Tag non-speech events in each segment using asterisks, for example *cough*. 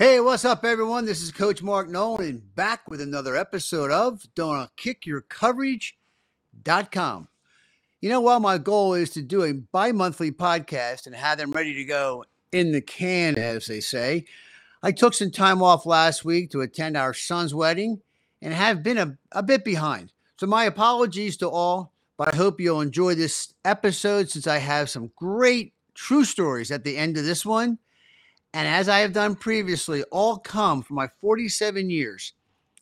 Hey, what's up, everyone? This is Coach Mark Nolan and back with another episode of Don't Kick Your Coverage.com. You know, while my goal is to do a bi monthly podcast and have them ready to go in the can, as they say, I took some time off last week to attend our son's wedding and have been a, a bit behind. So, my apologies to all, but I hope you'll enjoy this episode since I have some great true stories at the end of this one and as I have done previously, all come from my 47 years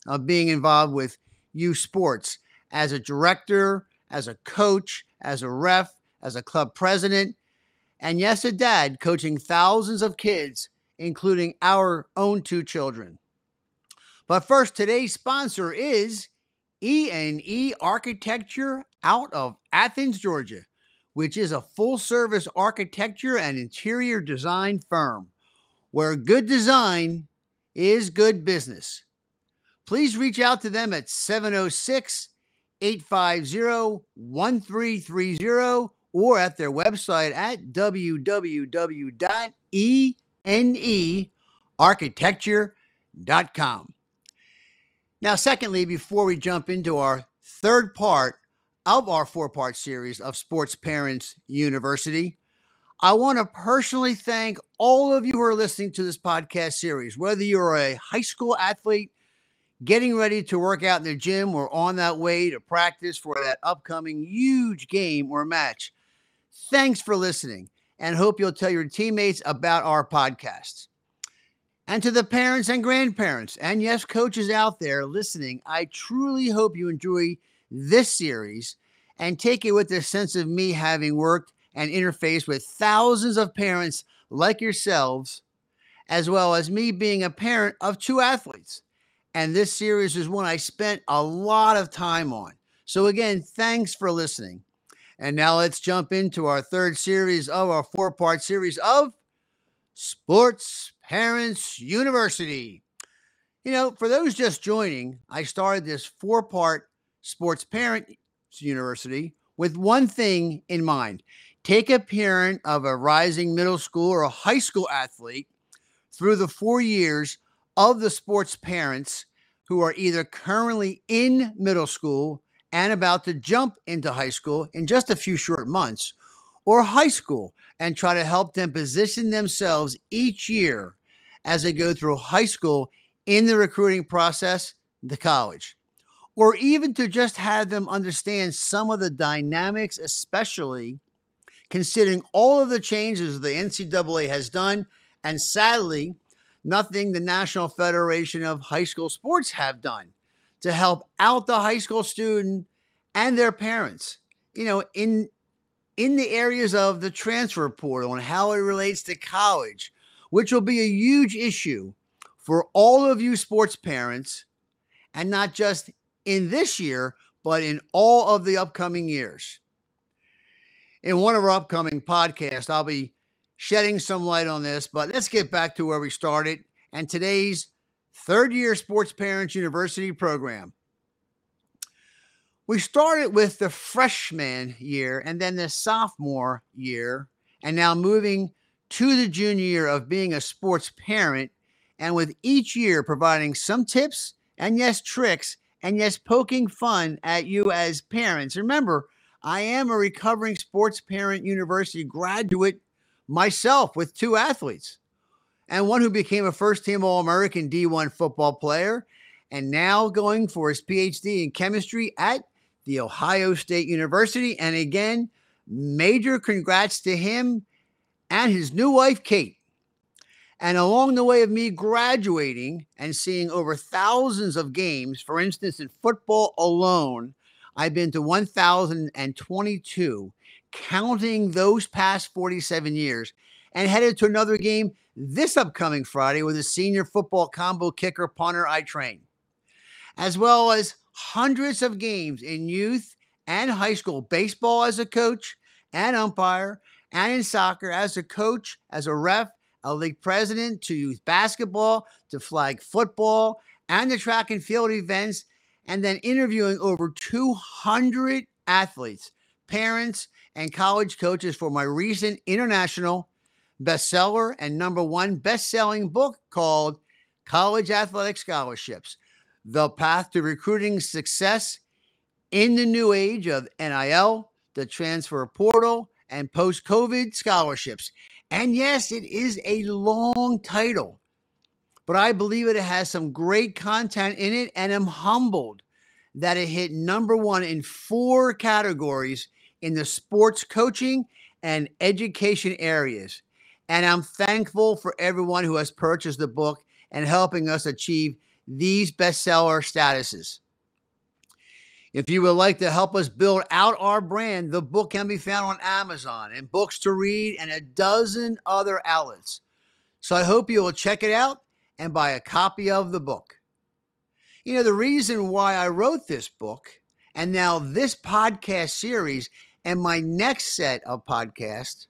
of being involved with youth sports as a director, as a coach, as a ref, as a club president, and yes, a dad coaching thousands of kids, including our own two children. But first, today's sponsor is E&E Architecture out of Athens, Georgia, which is a full-service architecture and interior design firm where good design is good business. Please reach out to them at 706 850 1330 or at their website at www.enearchitecture.com. Now, secondly, before we jump into our third part of our four part series of Sports Parents University, I want to personally thank all of you who are listening to this podcast series, whether you're a high school athlete getting ready to work out in the gym or on that way to practice for that upcoming huge game or match. Thanks for listening and hope you'll tell your teammates about our podcasts. And to the parents and grandparents, and yes, coaches out there listening, I truly hope you enjoy this series and take it with the sense of me having worked and interface with thousands of parents like yourselves, as well as me being a parent of two athletes. And this series is one I spent a lot of time on. So, again, thanks for listening. And now let's jump into our third series of our four part series of Sports Parents University. You know, for those just joining, I started this four part Sports Parents University with one thing in mind Take a parent of a rising middle school or a high school athlete through the four years of the sports parents who are either currently in middle school and about to jump into high school in just a few short months, or high school, and try to help them position themselves each year as they go through high school in the recruiting process, the college, or even to just have them understand some of the dynamics, especially considering all of the changes the NCAA has done, and sadly, nothing the National Federation of High School Sports have done to help out the high school student and their parents. You know, in in the areas of the transfer portal and how it relates to college, which will be a huge issue for all of you sports parents, and not just in this year, but in all of the upcoming years in one of our upcoming podcasts, I'll be shedding some light on this. But let's get back to where we started and today's third year Sports Parents University program. We started with the freshman year and then the sophomore year, and now moving to the junior year of being a sports parent. And with each year providing some tips and yes, tricks and yes, poking fun at you as parents. Remember, I am a recovering sports parent university graduate myself with two athletes and one who became a first team All American D1 football player and now going for his PhD in chemistry at The Ohio State University. And again, major congrats to him and his new wife, Kate. And along the way of me graduating and seeing over thousands of games, for instance, in football alone, I've been to 1,022, counting those past 47 years, and headed to another game this upcoming Friday with a senior football combo kicker punter I train, as well as hundreds of games in youth and high school baseball as a coach and umpire, and in soccer as a coach, as a ref, a league president, to youth basketball, to flag football, and the track and field events and then interviewing over 200 athletes, parents, and college coaches for my recent international bestseller and number one best-selling book called college athletic scholarships, the path to recruiting success in the new age of NIL, the transfer portal, and post COVID scholarships. And yes, it is a long title, but I believe it has some great content in it, and I'm humbled that it hit number one in four categories in the sports coaching and education areas. And I'm thankful for everyone who has purchased the book and helping us achieve these bestseller statuses. If you would like to help us build out our brand, the book can be found on Amazon and Books to Read and a dozen other outlets. So I hope you will check it out and buy a copy of the book. You know, the reason why I wrote this book and now this podcast series and my next set of podcasts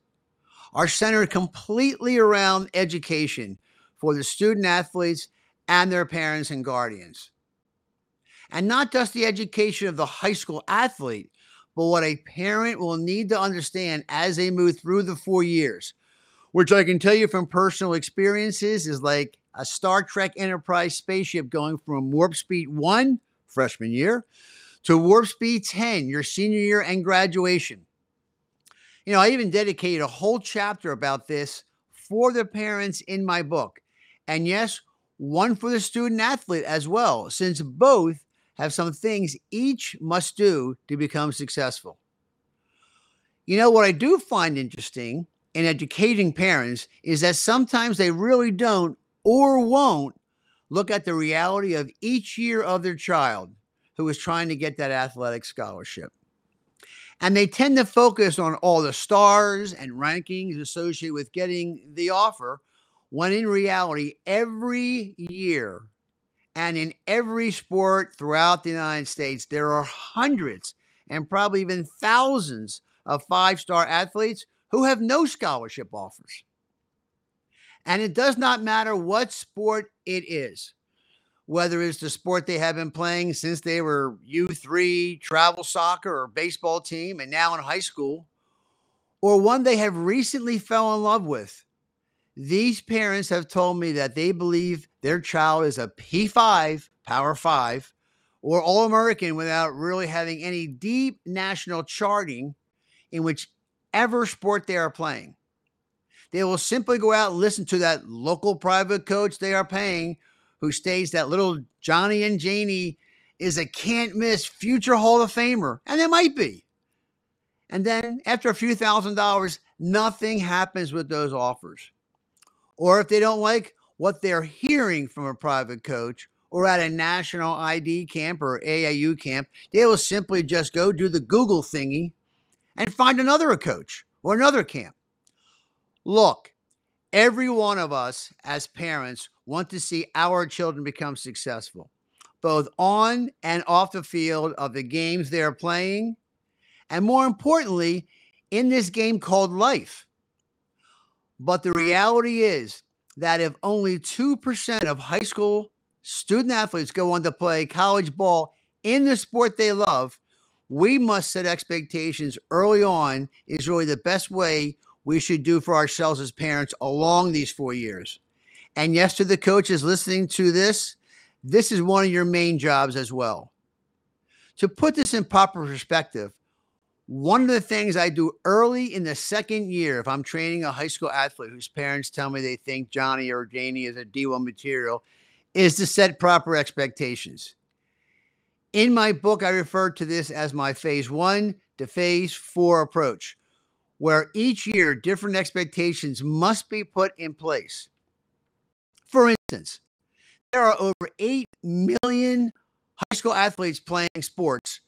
are centered completely around education for the student athletes and their parents and guardians and not just the education of the high school athlete, but what a parent will need to understand as they move through the four years, which I can tell you from personal experiences is like a Star Trek Enterprise spaceship going from warp speed one, freshman year, to warp speed 10, your senior year and graduation. You know, I even dedicated a whole chapter about this for the parents in my book. And yes, one for the student athlete as well, since both have some things each must do to become successful. You know, what I do find interesting in educating parents is that sometimes they really don't or won't look at the reality of each year of their child who is trying to get that athletic scholarship. And they tend to focus on all the stars and rankings associated with getting the offer, when in reality, every year and in every sport throughout the United States, there are hundreds and probably even thousands of five star athletes who have no scholarship offers. And it does not matter what sport it is, whether it's the sport they have been playing since they were U3, travel soccer, or baseball team, and now in high school, or one they have recently fell in love with these parents have told me that they believe their child is a P5, Power 5, or All American without really having any deep national charting in whichever sport they are playing. They will simply go out and listen to that local private coach they are paying who states that little Johnny and Janie is a can't miss future Hall of Famer. And they might be. And then after a few thousand dollars, nothing happens with those offers or if they don't like what they're hearing from a private coach or at a national ID camp or AAU camp, they will simply just go do the Google thingy and find another coach or another camp. Look, every one of us as parents want to see our children become successful, both on and off the field of the games they're playing, and more importantly, in this game called life. But the reality is that if only 2% of high school student athletes go on to play college ball in the sport they love, we must set expectations early on, is really the best way we should do for ourselves as parents along these four years. And yes, to the coaches listening to this, this is one of your main jobs as well. To put this in proper perspective, one of the things I do early in the second year, if I'm training a high school athlete whose parents tell me they think Johnny or Janie is a D1 material, is to set proper expectations. In my book, I refer to this as my phase one to phase four approach, where each year different expectations must be put in place. For instance, there are over 8 million high school athletes playing sports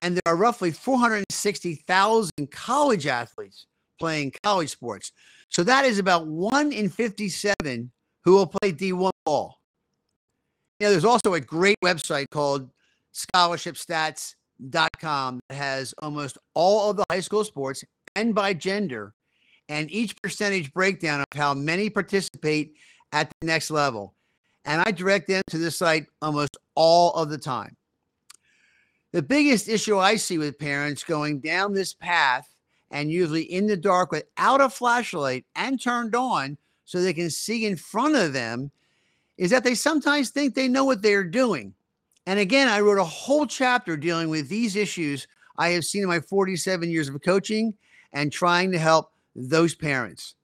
and there are roughly 460,000 college athletes playing college sports. So that is about one in 57 who will play D1 ball. Yeah, there's also a great website called scholarshipstats.com that has almost all of the high school sports and by gender and each percentage breakdown of how many participate at the next level. And I direct them to this site almost all of the time. The biggest issue I see with parents going down this path and usually in the dark without a flashlight and turned on so they can see in front of them is that they sometimes think they know what they're doing. And again, I wrote a whole chapter dealing with these issues I have seen in my 47 years of coaching and trying to help those parents.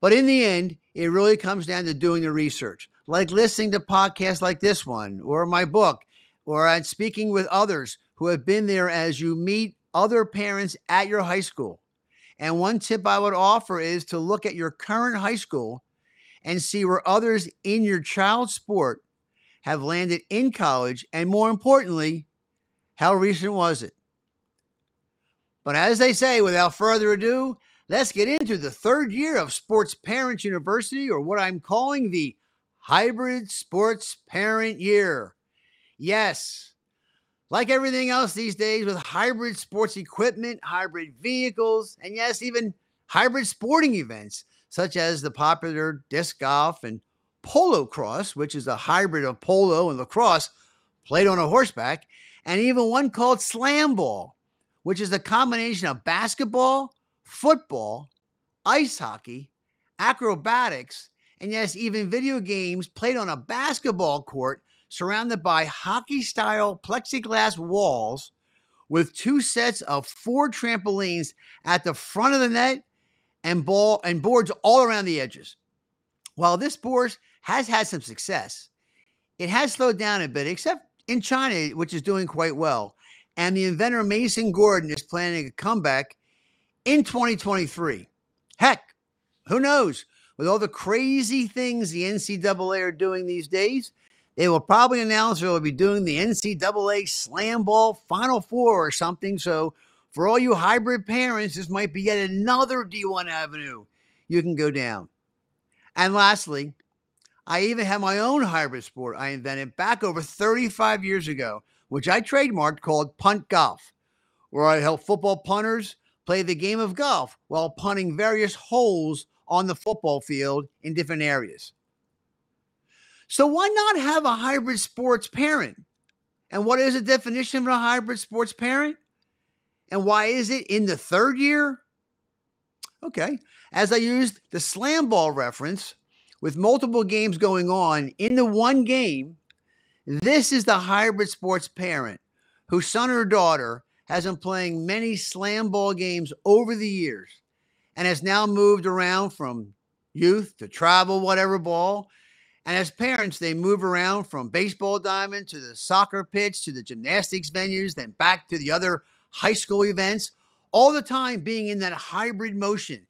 But in the end, it really comes down to doing the research, like listening to podcasts like this one, or my book, or speaking with others who have been there as you meet other parents at your high school. And one tip I would offer is to look at your current high school and see where others in your child's sport have landed in college. And more importantly, how recent was it? But as they say, without further ado, let's get into the third year of Sports Parents University, or what I'm calling the Hybrid Sports Parent Year. Yes, like everything else these days with hybrid sports equipment, hybrid vehicles, and yes, even hybrid sporting events, such as the popular disc golf and polocrosse, which is a hybrid of polo and lacrosse played on a horseback, and even one called slam ball, which is a combination of basketball, football, ice hockey, acrobatics, and yes, even video games played on a basketball court surrounded by hockey style plexiglass walls with two sets of four trampolines at the front of the net and ball and boards all around the edges. While this sport has had some success, it has slowed down a bit, except in China, which is doing quite well and the inventor Mason Gordon is planning a comeback in 2023. Heck, who knows? With all the crazy things the NCAA are doing these days, they will probably announce they will be doing the NCAA Slam Ball Final Four or something. So, for all you hybrid parents, this might be yet another D1 avenue you can go down. And lastly, I even have my own hybrid sport I invented back over 35 years ago which I trademarked called Punt Golf, where I help football punters play the game of golf while punting various holes on the football field in different areas. So, why not have a hybrid sports parent? And what is the definition of a hybrid sports parent? And why is it in the third year? Okay. As I used the slam ball reference with multiple games going on in the one game, this is the hybrid sports parent whose son or daughter has been playing many slam ball games over the years and has now moved around from youth to travel, whatever ball. And as parents, they move around from baseball diamond to the soccer pitch to the gymnastics venues, then back to the other high school events, all the time being in that hybrid motion,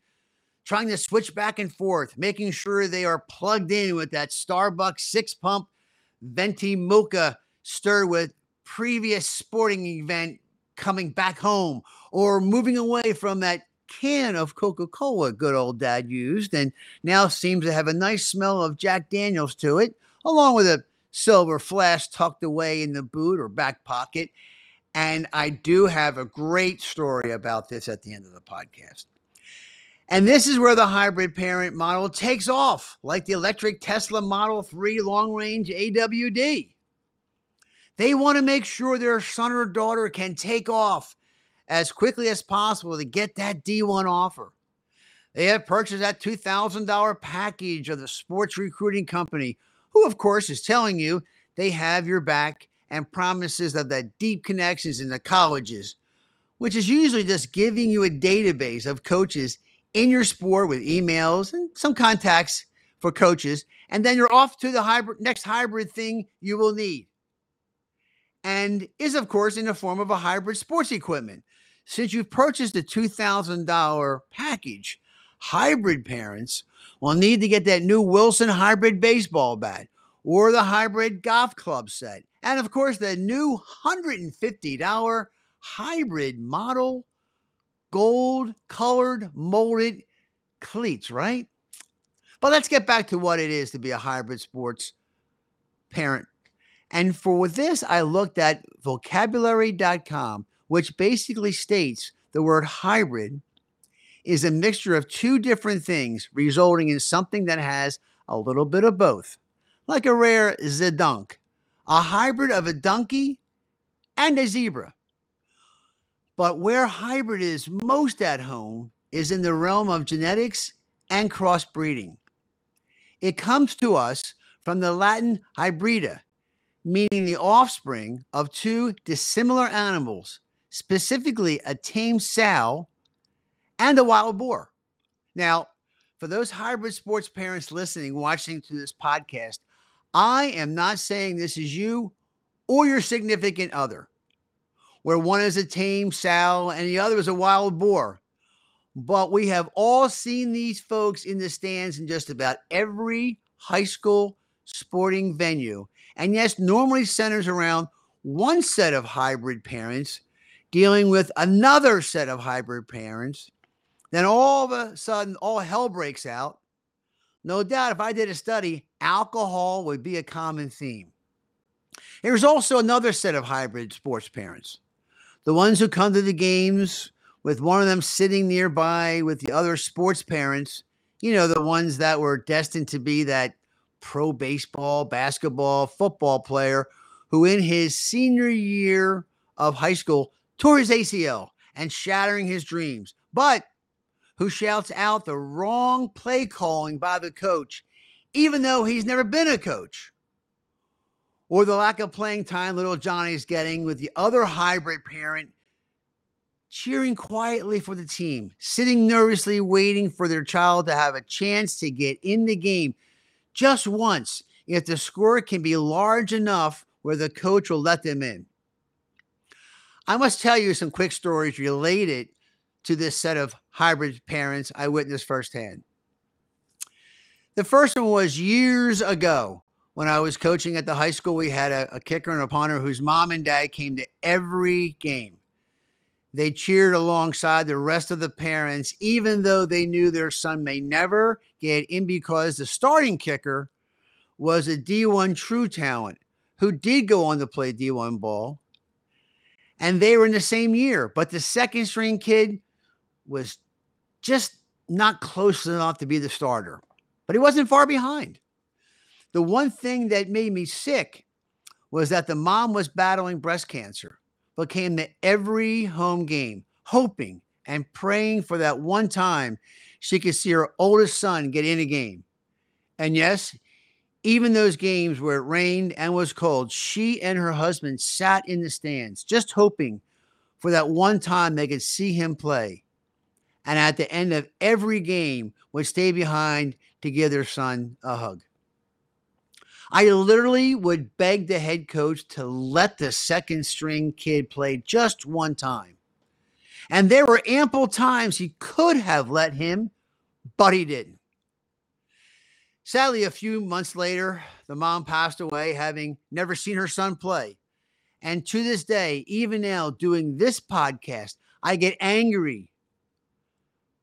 trying to switch back and forth, making sure they are plugged in with that Starbucks six pump venti mocha stirred with previous sporting event coming back home or moving away from that can of Coca Cola good old dad used and now seems to have a nice smell of Jack Daniels to it, along with a silver flask tucked away in the boot or back pocket. And I do have a great story about this at the end of the podcast. And this is where the hybrid parent model takes off, like the electric Tesla Model 3 long range AWD. They want to make sure their son or daughter can take off as quickly as possible to get that D1 offer. They have purchased that $2,000 package of the sports recruiting company, who, of course, is telling you they have your back and promises of that deep connections in the colleges, which is usually just giving you a database of coaches in your sport with emails and some contacts for coaches. And then you're off to the hybrid next hybrid thing you will need. And is, of course, in the form of a hybrid sports equipment. Since you've purchased the $2,000 package, hybrid parents will need to get that new Wilson hybrid baseball bat or the hybrid golf club set. And of course, the new $150 hybrid model gold colored molded cleats, right? But let's get back to what it is to be a hybrid sports parent. And for this, I looked at vocabulary.com, which basically states the word hybrid is a mixture of two different things, resulting in something that has a little bit of both, like a rare zedonk, a hybrid of a donkey and a zebra. But where hybrid is most at home is in the realm of genetics and crossbreeding. It comes to us from the Latin hybrida, meaning the offspring of two dissimilar animals, specifically a tame sow and a wild boar. Now, for those hybrid sports parents listening, watching to this podcast, I am not saying this is you or your significant other, where one is a tame sow and the other is a wild boar. But we have all seen these folks in the stands in just about every high school sporting venue. And yes, normally centers around one set of hybrid parents dealing with another set of hybrid parents. Then all of a sudden, all hell breaks out. No doubt, if I did a study, alcohol would be a common theme. There's also another set of hybrid sports parents the ones who come to the games with one of them sitting nearby with the other sports parents, you know, the ones that were destined to be that pro baseball, basketball, football player who in his senior year of high school tore his ACL and shattering his dreams, but who shouts out the wrong play calling by the coach, even though he's never been a coach. Or the lack of playing time little Johnny's getting with the other hybrid parent cheering quietly for the team, sitting nervously waiting for their child to have a chance to get in the game just once if the score can be large enough where the coach will let them in. I must tell you some quick stories related to this set of hybrid parents I witnessed firsthand. The first one was years ago when I was coaching at the high school. We had a, a kicker and a punter whose mom and dad came to every game. They cheered alongside the rest of the parents, even though they knew their son may never get in because the starting kicker was a D1 true talent who did go on to play D1 ball. And they were in the same year, but the second string kid was just not close enough to be the starter, but he wasn't far behind. The one thing that made me sick was that the mom was battling breast cancer but came to every home game, hoping and praying for that one time she could see her oldest son get in a game. And yes, even those games where it rained and was cold, she and her husband sat in the stands, just hoping for that one time they could see him play. And at the end of every game, would stay behind to give their son a hug. I literally would beg the head coach to let the second string kid play just one time. And there were ample times he could have let him, but he didn't. Sadly, a few months later, the mom passed away, having never seen her son play. And to this day, even now, doing this podcast, I get angry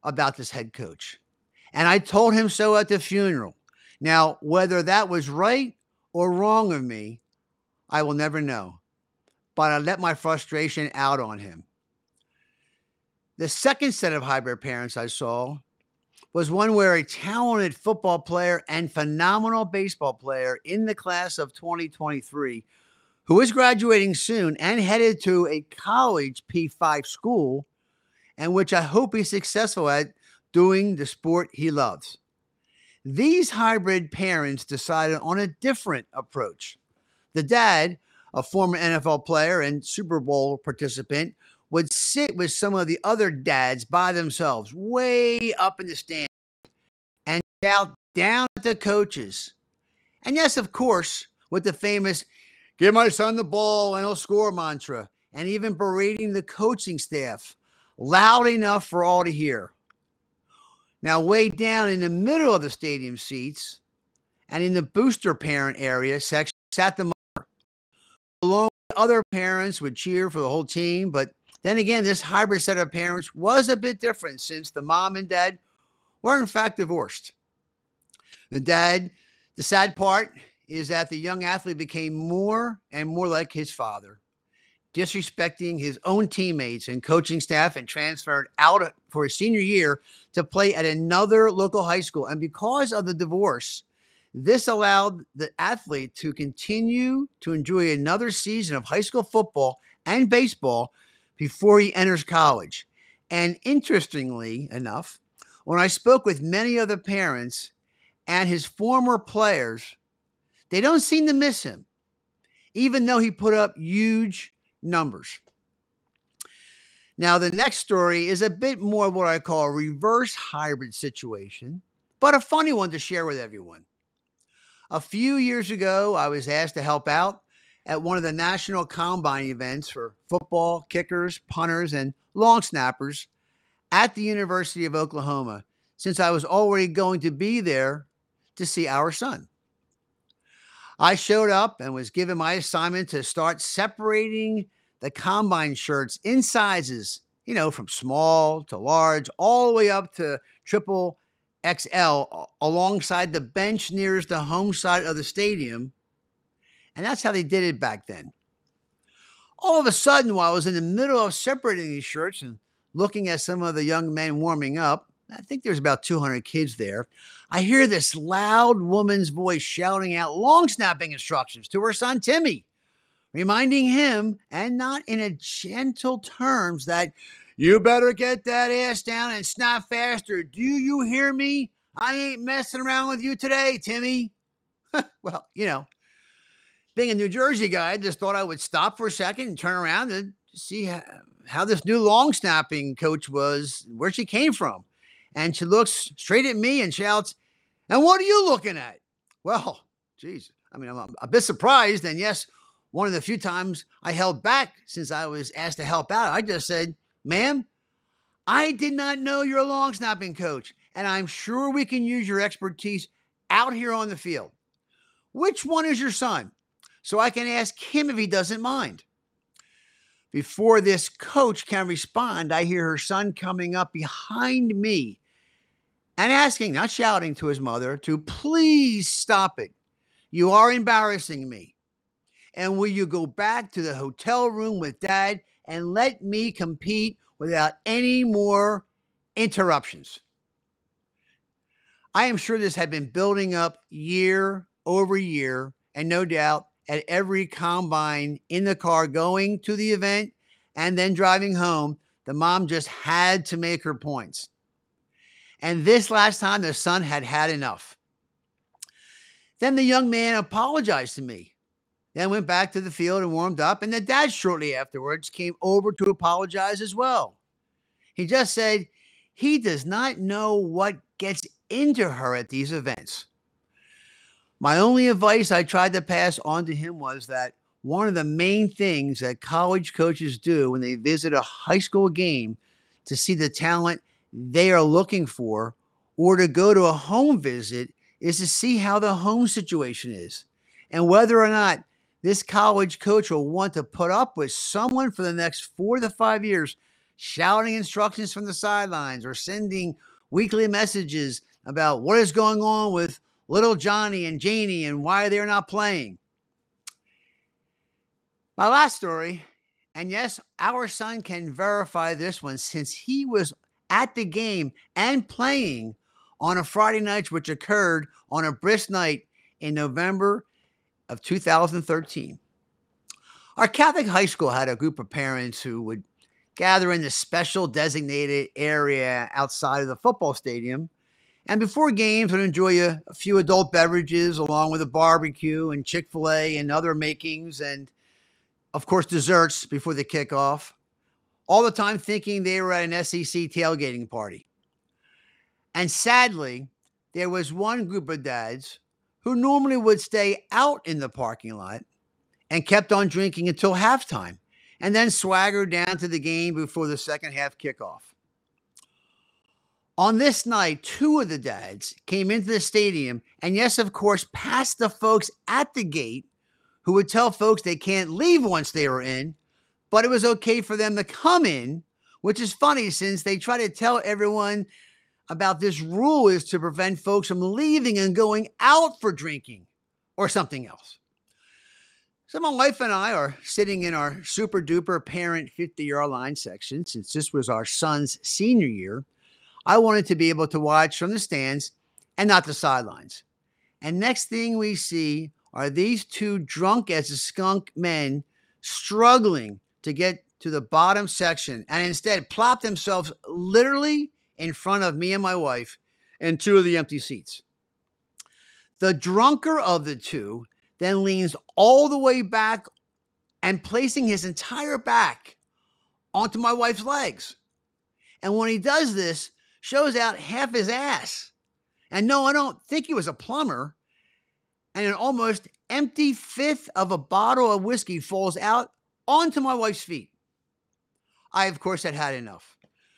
about this head coach. And I told him so at the funeral. Now, whether that was right or wrong of me, I will never know. But I let my frustration out on him. The second set of hybrid parents I saw was one where a talented football player and phenomenal baseball player in the class of 2023, who is graduating soon and headed to a college P5 school, and which I hope he's successful at doing the sport he loves. These hybrid parents decided on a different approach. The dad, a former NFL player and Super Bowl participant, would sit with some of the other dads by themselves, way up in the stand, and shout down at the coaches. And yes, of course, with the famous give my son the ball and he'll score mantra, and even berating the coaching staff loud enough for all to hear. Now, way down in the middle of the stadium seats and in the booster parent area section sat the mother. Along with other parents would cheer for the whole team. But then again, this hybrid set of parents was a bit different since the mom and dad were, in fact, divorced. The dad, the sad part is that the young athlete became more and more like his father disrespecting his own teammates and coaching staff and transferred out for his senior year to play at another local high school. And because of the divorce, this allowed the athlete to continue to enjoy another season of high school football and baseball before he enters college. And interestingly enough, when I spoke with many other parents and his former players, they don't seem to miss him, even though he put up huge numbers. Now, the next story is a bit more what I call a reverse hybrid situation, but a funny one to share with everyone. A few years ago, I was asked to help out at one of the national combine events for football, kickers, punters, and long snappers at the University of Oklahoma, since I was already going to be there to see our son. I showed up and was given my assignment to start separating the combine shirts in sizes, you know, from small to large, all the way up to triple XL alongside the bench nearest the home side of the stadium. And that's how they did it back then. All of a sudden, while I was in the middle of separating these shirts and looking at some of the young men warming up, I think there's about 200 kids there. I hear this loud woman's voice shouting out long snapping instructions to her son Timmy reminding him, and not in a gentle terms, that you better get that ass down and snap faster. Do you hear me? I ain't messing around with you today, Timmy. *laughs* well, you know, being a New Jersey guy, I just thought I would stop for a second and turn around and see how, how this new long snapping coach was, where she came from. And she looks straight at me and shouts, And what are you looking at? Well, geez, I mean, I'm a bit surprised. And yes, one of the few times I held back since I was asked to help out. I just said, ma'am, I did not know you're a long snapping coach, and I'm sure we can use your expertise out here on the field. Which one is your son? So I can ask him if he doesn't mind. Before this coach can respond, I hear her son coming up behind me and asking, not shouting to his mother, to please stop it. You are embarrassing me. And will you go back to the hotel room with dad and let me compete without any more interruptions? I am sure this had been building up year over year, and no doubt at every combine in the car going to the event and then driving home, the mom just had to make her points. And this last time, the son had had enough. Then the young man apologized to me then went back to the field and warmed up. And the dad, shortly afterwards, came over to apologize as well. He just said he does not know what gets into her at these events. My only advice I tried to pass on to him was that one of the main things that college coaches do when they visit a high school game to see the talent they are looking for or to go to a home visit is to see how the home situation is and whether or not this college coach will want to put up with someone for the next four to five years shouting instructions from the sidelines or sending weekly messages about what is going on with little Johnny and Janie and why they're not playing. My last story, and yes, our son can verify this one since he was at the game and playing on a Friday night, which occurred on a brisk night in November of 2013. Our Catholic high school had a group of parents who would gather in the special designated area outside of the football stadium. And before games, would enjoy a, a few adult beverages along with a barbecue and Chick fil A and other makings, and of course, desserts before the kickoff. All the time thinking they were at an SEC tailgating party. And sadly, there was one group of dads who normally would stay out in the parking lot and kept on drinking until halftime and then swaggered down to the game before the second half kickoff. On this night, two of the dads came into the stadium and, yes, of course, passed the folks at the gate who would tell folks they can't leave once they were in, but it was okay for them to come in, which is funny since they try to tell everyone about this rule is to prevent folks from leaving and going out for drinking or something else. So my wife and I are sitting in our super duper parent 50 yard line section since this was our son's senior year. I wanted to be able to watch from the stands and not the sidelines. And next thing we see are these two drunk as a skunk men struggling to get to the bottom section and instead plop themselves literally in front of me and my wife and two of the empty seats. The drunker of the two then leans all the way back and placing his entire back onto my wife's legs. And when he does this, shows out half his ass. And no, I don't think he was a plumber. And an almost empty fifth of a bottle of whiskey falls out onto my wife's feet. I, of course, had had enough.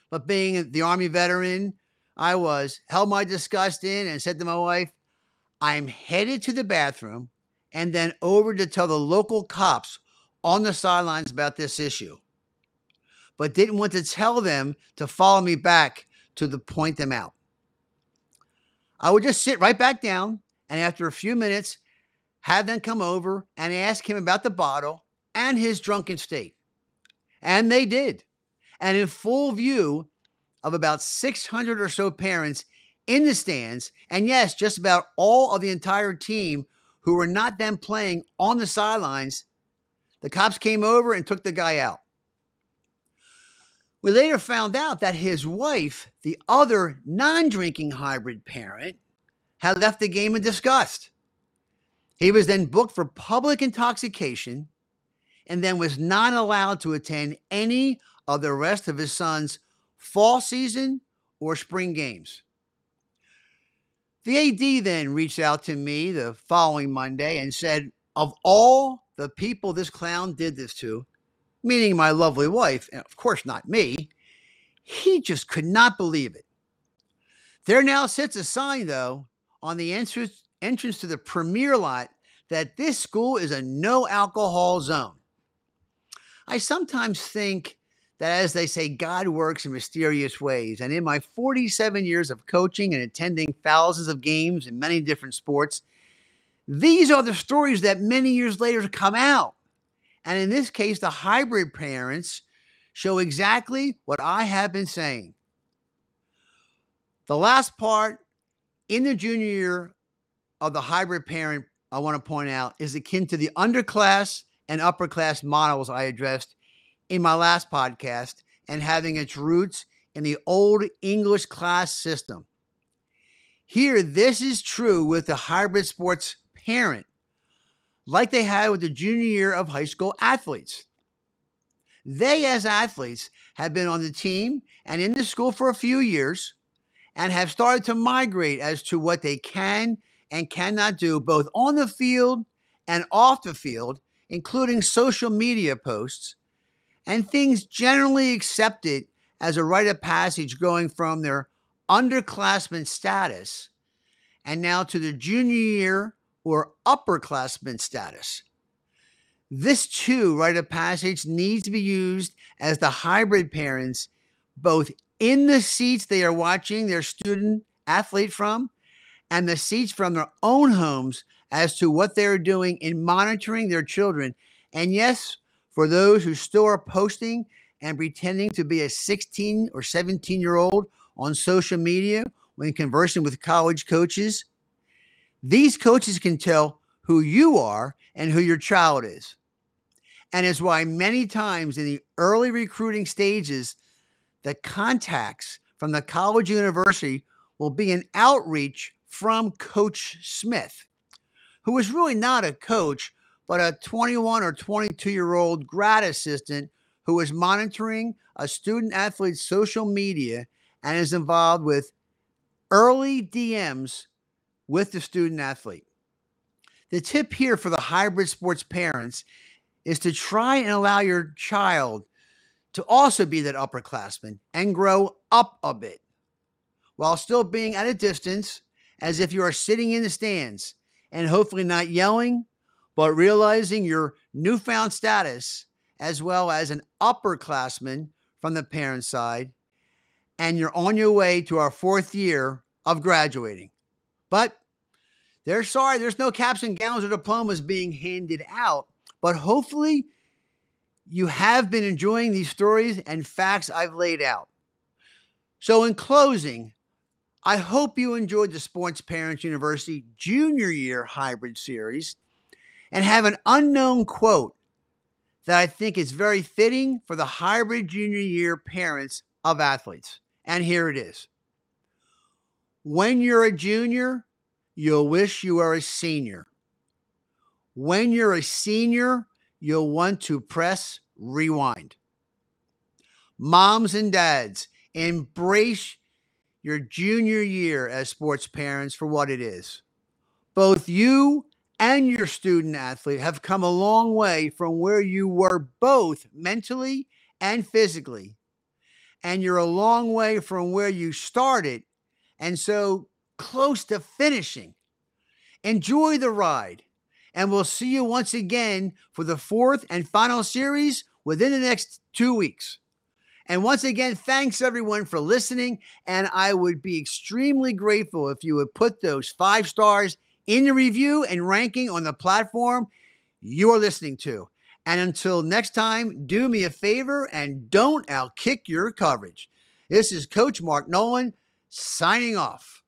But being the Army veteran I was, held my disgust in and said to my wife, I'm headed to the bathroom and then over to tell the local cops on the sidelines about this issue, but didn't want to tell them to follow me back to the point them out. I would just sit right back down and after a few minutes, have them come over and ask him about the bottle and his drunken state. And they did. And in full view of about 600 or so parents in the stands, and yes, just about all of the entire team who were not then playing on the sidelines, the cops came over and took the guy out. We later found out that his wife, the other non drinking hybrid parent, had left the game in disgust. He was then booked for public intoxication and then was not allowed to attend any of the rest of his son's fall season or spring games. The AD then reached out to me the following Monday and said, Of all the people this clown did this to, meaning my lovely wife, and of course not me, he just could not believe it. There now sits a sign, though, on the entrance, entrance to the premier lot that this school is a no alcohol zone. I sometimes think that, as they say, God works in mysterious ways. And in my 47 years of coaching and attending thousands of games in many different sports, these are the stories that many years later come out. And in this case, the hybrid parents show exactly what I have been saying. The last part in the junior year of the hybrid parent, I want to point out, is akin to the underclass and upper class models I addressed in my last podcast and having its roots in the old English class system. Here, this is true with the hybrid sports parent, like they had with the junior year of high school athletes. They, as athletes, have been on the team and in the school for a few years and have started to migrate as to what they can and cannot do, both on the field and off the field, including social media posts and things generally accepted as a rite of passage going from their underclassmen status and now to the junior year or upperclassmen status. This too, rite of passage, needs to be used as the hybrid parents, both in the seats they are watching their student athlete from and the seats from their own homes as to what they're doing in monitoring their children. And yes, for those who still are posting and pretending to be a 16 or 17 year old on social media when conversing with college coaches, these coaches can tell who you are and who your child is. And is why many times in the early recruiting stages, the contacts from the college university will be an outreach from Coach Smith, who is really not a coach, but a 21 or 22 year old grad assistant who is monitoring a student athlete's social media and is involved with early DMs with the student athlete. The tip here for the hybrid sports parents is to try and allow your child to also be that upperclassman and grow up a bit while still being at a distance as if you are sitting in the stands and hopefully not yelling but realizing your newfound status as well as an upperclassman from the parent side, and you're on your way to our fourth year of graduating. But they're sorry, there's no caps and gowns or diplomas being handed out. But hopefully, you have been enjoying these stories and facts I've laid out. So, in closing, I hope you enjoyed the Sports Parents University Junior Year Hybrid Series and have an unknown quote that I think is very fitting for the hybrid junior year parents of athletes. And here it is When you're a junior, you'll wish you were a senior. when you're a senior, you'll want to press rewind. Moms and dads, embrace your junior year as sports parents for what it is. Both you and your student athlete have come a long way from where you were both mentally and physically. And you're a long way from where you started and so close to finishing. Enjoy the ride. And we'll see you once again for the fourth and final series within the next two weeks. And once again, thanks everyone for listening. And I would be extremely grateful if you would put those five stars in the review and ranking on the platform you're listening to. And until next time, do me a favor and don't outkick your coverage. This is Coach Mark Nolan signing off.